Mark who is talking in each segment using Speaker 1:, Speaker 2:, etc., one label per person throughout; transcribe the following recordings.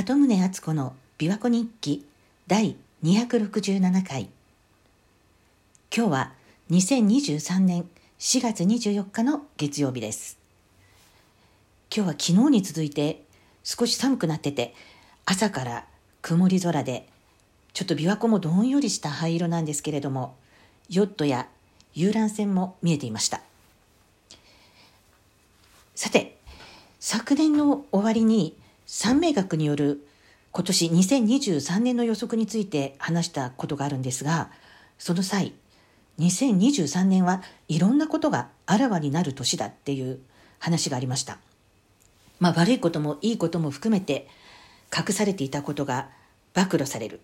Speaker 1: 鳩宗敦子の琵琶湖日記第267回。今日は2023年4月24日の月曜日です。今日は昨日に続いて少し寒くなってて朝から曇り空でちょっと琵琶湖もどんよりした灰色なんですけれどもヨットや遊覧船も見えていました。さて昨年の終わりに三名学による今年2023年の予測について話したことがあるんですが、その際、2023年はいろんなことがあらわになる年だっていう話がありました。まあ悪いこともいいことも含めて隠されていたことが暴露される。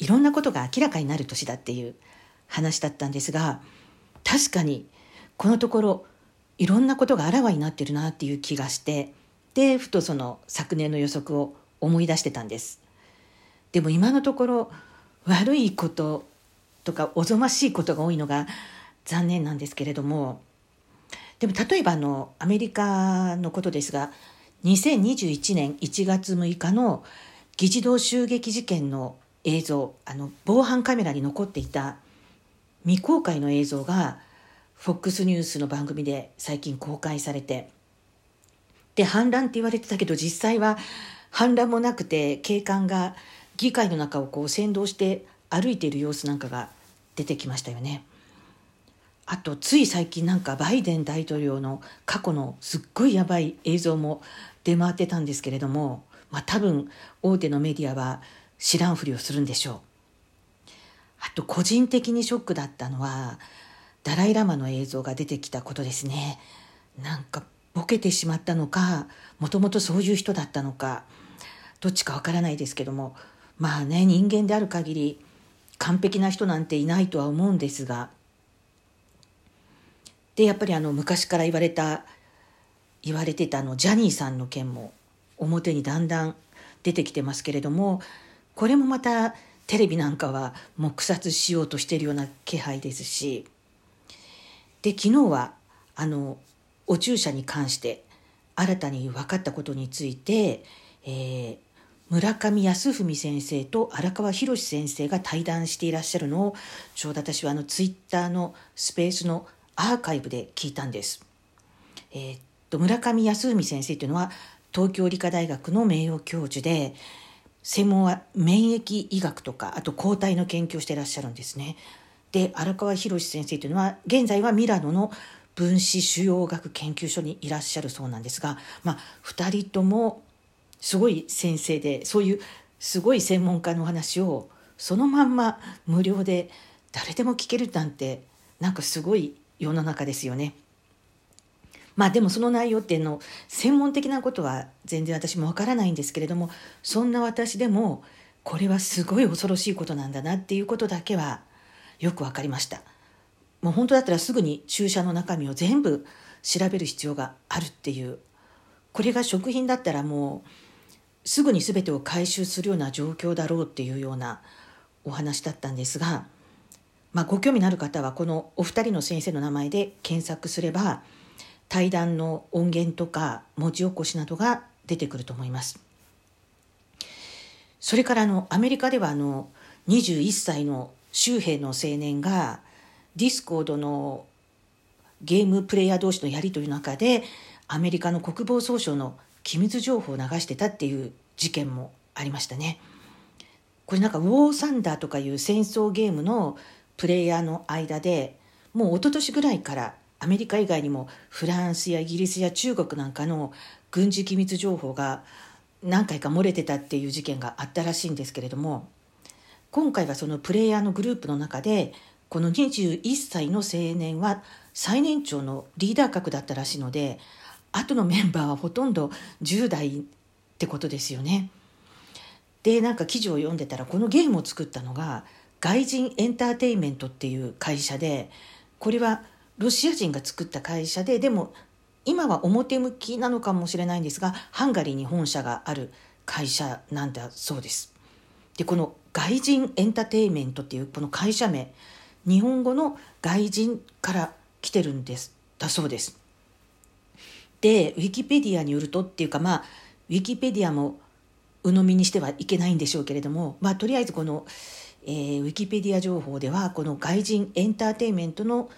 Speaker 1: いろんなことが明らかになる年だっていう話だったんですが、確かにこのところいろんなことがあらわになってるなっていう気がして、でふとその昨年の予測を思い出してたんです。でも今のところ悪いこととかおぞましいことが多いのが残念なんですけれどもでも例えばあのアメリカのことですが2021年1月6日の議事堂襲撃事件の映像あの防犯カメラに残っていた未公開の映像が FOX ニュースの番組で最近公開されてで反乱って言われてたけど実際は反乱もなくて警官が議会の中をこう先導して歩いている様子なんかが出てきましたよね。あとつい最近なんかバイデン大統領の過去のすっごいやばい映像も出回ってたんですけれども、まあ、多分大手のメディアは知らんふりをするんでしょう。あと個人的にショックだったのはダライ・ラマの映像が出てきたことですね。なんかボケてしまったのかもともとそういう人だったのかどっちかわからないですけどもまあね人間である限り完璧な人なんていないとは思うんですがでやっぱりあの昔から言われた言われてたのジャニーさんの件も表にだんだん出てきてますけれどもこれもまたテレビなんかは黙殺しようとしているような気配ですしで昨日はあのお注射に関して新たに分かったことについて、えー、村上康文先生と荒川博先生が対談していらっしゃるのをちょうど私はあのツイッターのスペースのアーカイブで聞いたんです。えー、っと村上康文先生というのは東京理科大学の名誉教授で専門は免疫医学とかあと抗体の研究をしていらっしゃるんですね。で荒川博先生というのは現在はミラノの分子腫瘍学研究所にいらっしゃるそうなんですが、まあ、2人ともすごい先生でそういうすごい専門家のお話をそのまんま無料で誰でも聞けるなんてなんかすごい世の中ですよね。まあでもその内容っていうの専門的なことは全然私もわからないんですけれどもそんな私でもこれはすごい恐ろしいことなんだなっていうことだけはよく分かりました。もう本当だったらすぐに注射の中身を全部調べる必要があるっていうこれが食品だったらもうすぐに全てを回収するような状況だろうっていうようなお話だったんですが、まあ、ご興味のある方はこのお二人の先生の名前で検索すれば対談の音源とか文字起こしなどが出てくると思います。それからあのアメリカではあの21歳の州兵の青年が Discord のゲームプレイヤー同士のやり取りの中でアメリカの国防総省の機密情報を流してたっていう事件もありましたね。これなんかウォーサンダーとかいう戦争ゲームのプレイヤーの間でもう一昨年ぐらいからアメリカ以外にもフランスやイギリスや中国なんかの軍事機密情報が何回か漏れてたっていう事件があったらしいんですけれども今回はそのプレイヤーのグループの中でこの21歳の青年は最年長のリーダー格だったらしいので後のメンバーはほとんど10代ってことですよね。でなんか記事を読んでたらこのゲームを作ったのが外人エンターテインメントっていう会社でこれはロシア人が作った会社ででも今は表向きなのかもしれないんですがハンガリーに本社がある会社なんだそうです。でこの外人エンターテインメントっていうこの会社名日本語の外人から来てるんですだそうです。でウィキペディアによるとっていうかまあウィキペディアも鵜呑みにしてはいけないんでしょうけれども、まあ、とりあえずこの、えー、ウィキペディア情報ではこの外人エンターテインメントの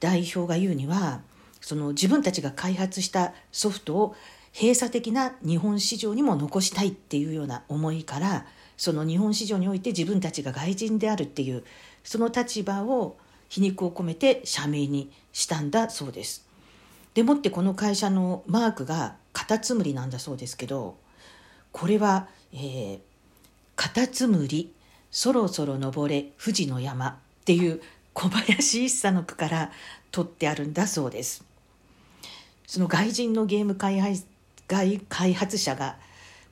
Speaker 1: 代表が言うにはその自分たちが開発したソフトを閉鎖的な日本市場にも残したいっていうような思いからその日本市場において自分たちが外人であるっていうその立場を皮肉を込めて社名にしたんだそうです。でもってこの会社のマークがカタツムリなんだそうですけどこれは、えー、カタツムリそろそろ登れ富士の山っていう小林一茶の句から取ってあるんだそうです。その外人のゲーム開発開発者が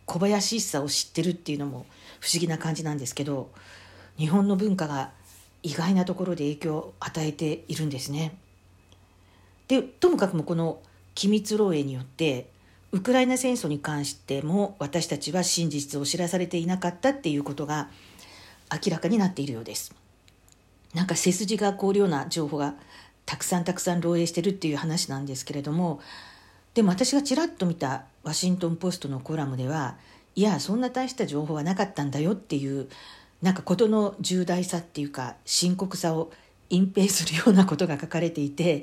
Speaker 1: 小林一茶を知ってるっていうのも不思議な感じなんですけど日本の文化が意外なところで影響を与えているんですね。でともかくもこの機密漏洩によってウクライナ戦争に関しても私たちは真実を知らされていなかったっていうことが明らかになっているようです。なんか背筋が凍るような情報がたくさんたくさん漏洩してるっていう話なんですけれどもでも私がちらっと見たワシントン・ポストのコラムではいやそんな大した情報はなかったんだよっていうなんか事の重大さっていうか深刻さを隠蔽するようなことが書かれていて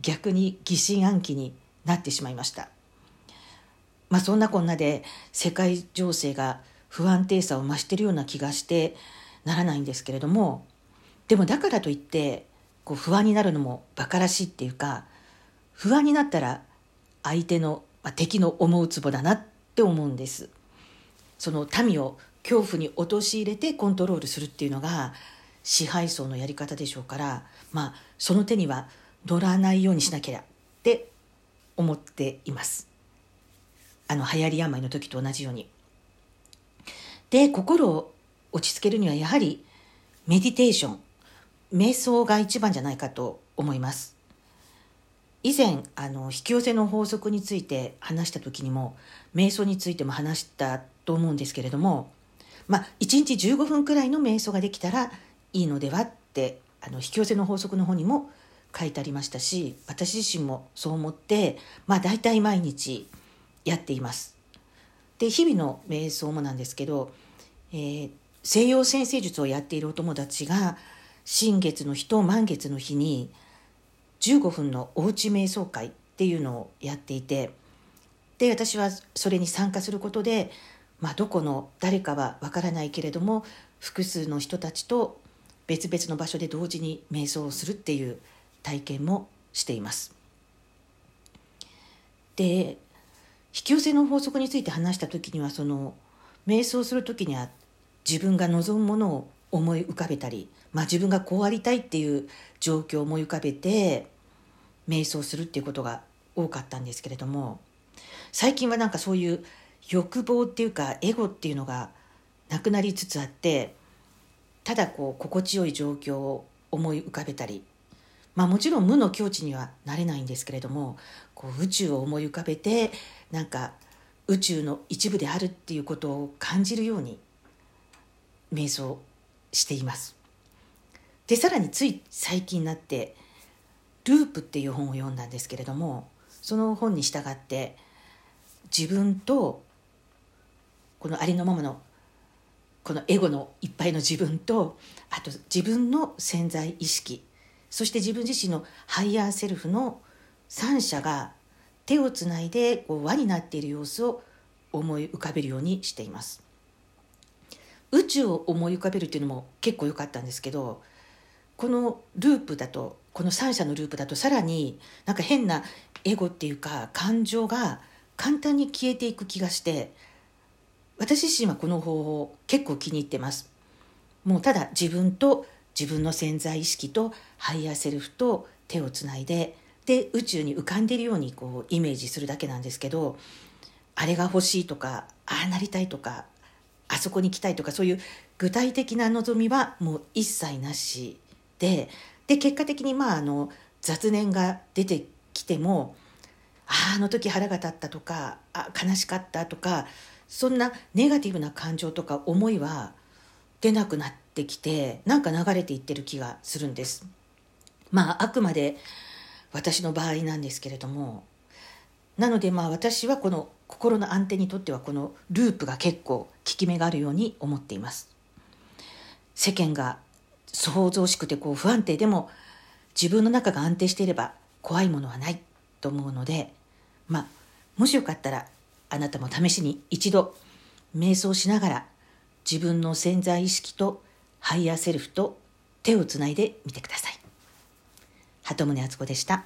Speaker 1: 逆に疑心暗鬼になってしまいました。まあ、そんなこんなで世界情勢が不安定さを増しているような気がしてならないんですけれどもでもだからといってこう不安になるのも馬鹿らしいっていうか不安になったら相手の、まあ、敵の思うツボだなって思うんです。その民を恐怖に陥れてコントロールするっていうのが支配層のやり方でしょうからまあその手には乗らないようにしなきゃって思っています。あの流行り病の時と同じように。で心を落ち着けるにはやはりメディテーション瞑想が一番じゃないかと思います。以前あの引き寄せの法則について話した時にも瞑想についても話したと思うんですけれどもまあ1日15分くらいの瞑想ができたらいいのではってあの引き寄せの法則の方にも書いてありましたし私自身もそう思ってまあ大体毎日やっています。で日々の瞑想もなんですけど、えー、西洋先生術をやっているお友達が新月の日と満月の日に15分のおうち瞑想会っていうのをやっていてで私はそれに参加することで、まあ、どこの誰かはわからないけれども複数の人たちと別々の場所で同時に瞑想をするっていう体験もしています。で引き寄せの法則について話した時にはその瞑想する時には自分が望むものを思い浮かべたり、まあ、自分がこうありたいっていう状況を思い浮かべて瞑想するっていうことが多かったんですけれども最近はなんかそういう欲望っていうかエゴっていうのがなくなりつつあってただこう心地よい状況を思い浮かべたりまあもちろん無の境地にはなれないんですけれどもこう宇宙を思い浮かべてなんか宇宙の一部であるっていうことを感じるように瞑想しています。でさらについ最近になって「ループ」っていう本を読んだんですけれどもその本に従って自分とこのありのままのこのエゴのいっぱいの自分とあと自分の潜在意識そして自分自身の higher self の3者が手をつないでこう輪になっている様子を思い浮かべるようにしています。宇宙を思い浮かべるっていうのも結構良かったんですけどこのループだとこの3者のループだとさらになんか変なエゴっていうか感情が簡単に消えていく気がして私自身はこの方法結構気に入ってます。もうただ自分と自分の潜在意識と higher self と手をつないでで宇宙に浮かんでいるようにこうイメージするだけなんですけどあれが欲しいとかああなりたいとかあそこに行きたいとかそういう具体的な望みはもう一切なしでで結果的にまああの雑念が出てきてもああの時腹が立ったとかあ悲しかったとかそんなネガティブな感情とか思いは出なくなってきてなんか流れていってる気がするんです。まああくまで私の場合なんですけれどもなのでまあ私はこの心の安定にとってはこのループが結構効き目があるように思っています世間が騒々しくてこう不安定でも自分の中が安定していれば怖いものはないと思うのでまあもしよかったらあなたも試しに一度瞑想しながら自分の潜在意識とハイヤーセルフと手をつないでみてください。鳩宗敦子でした。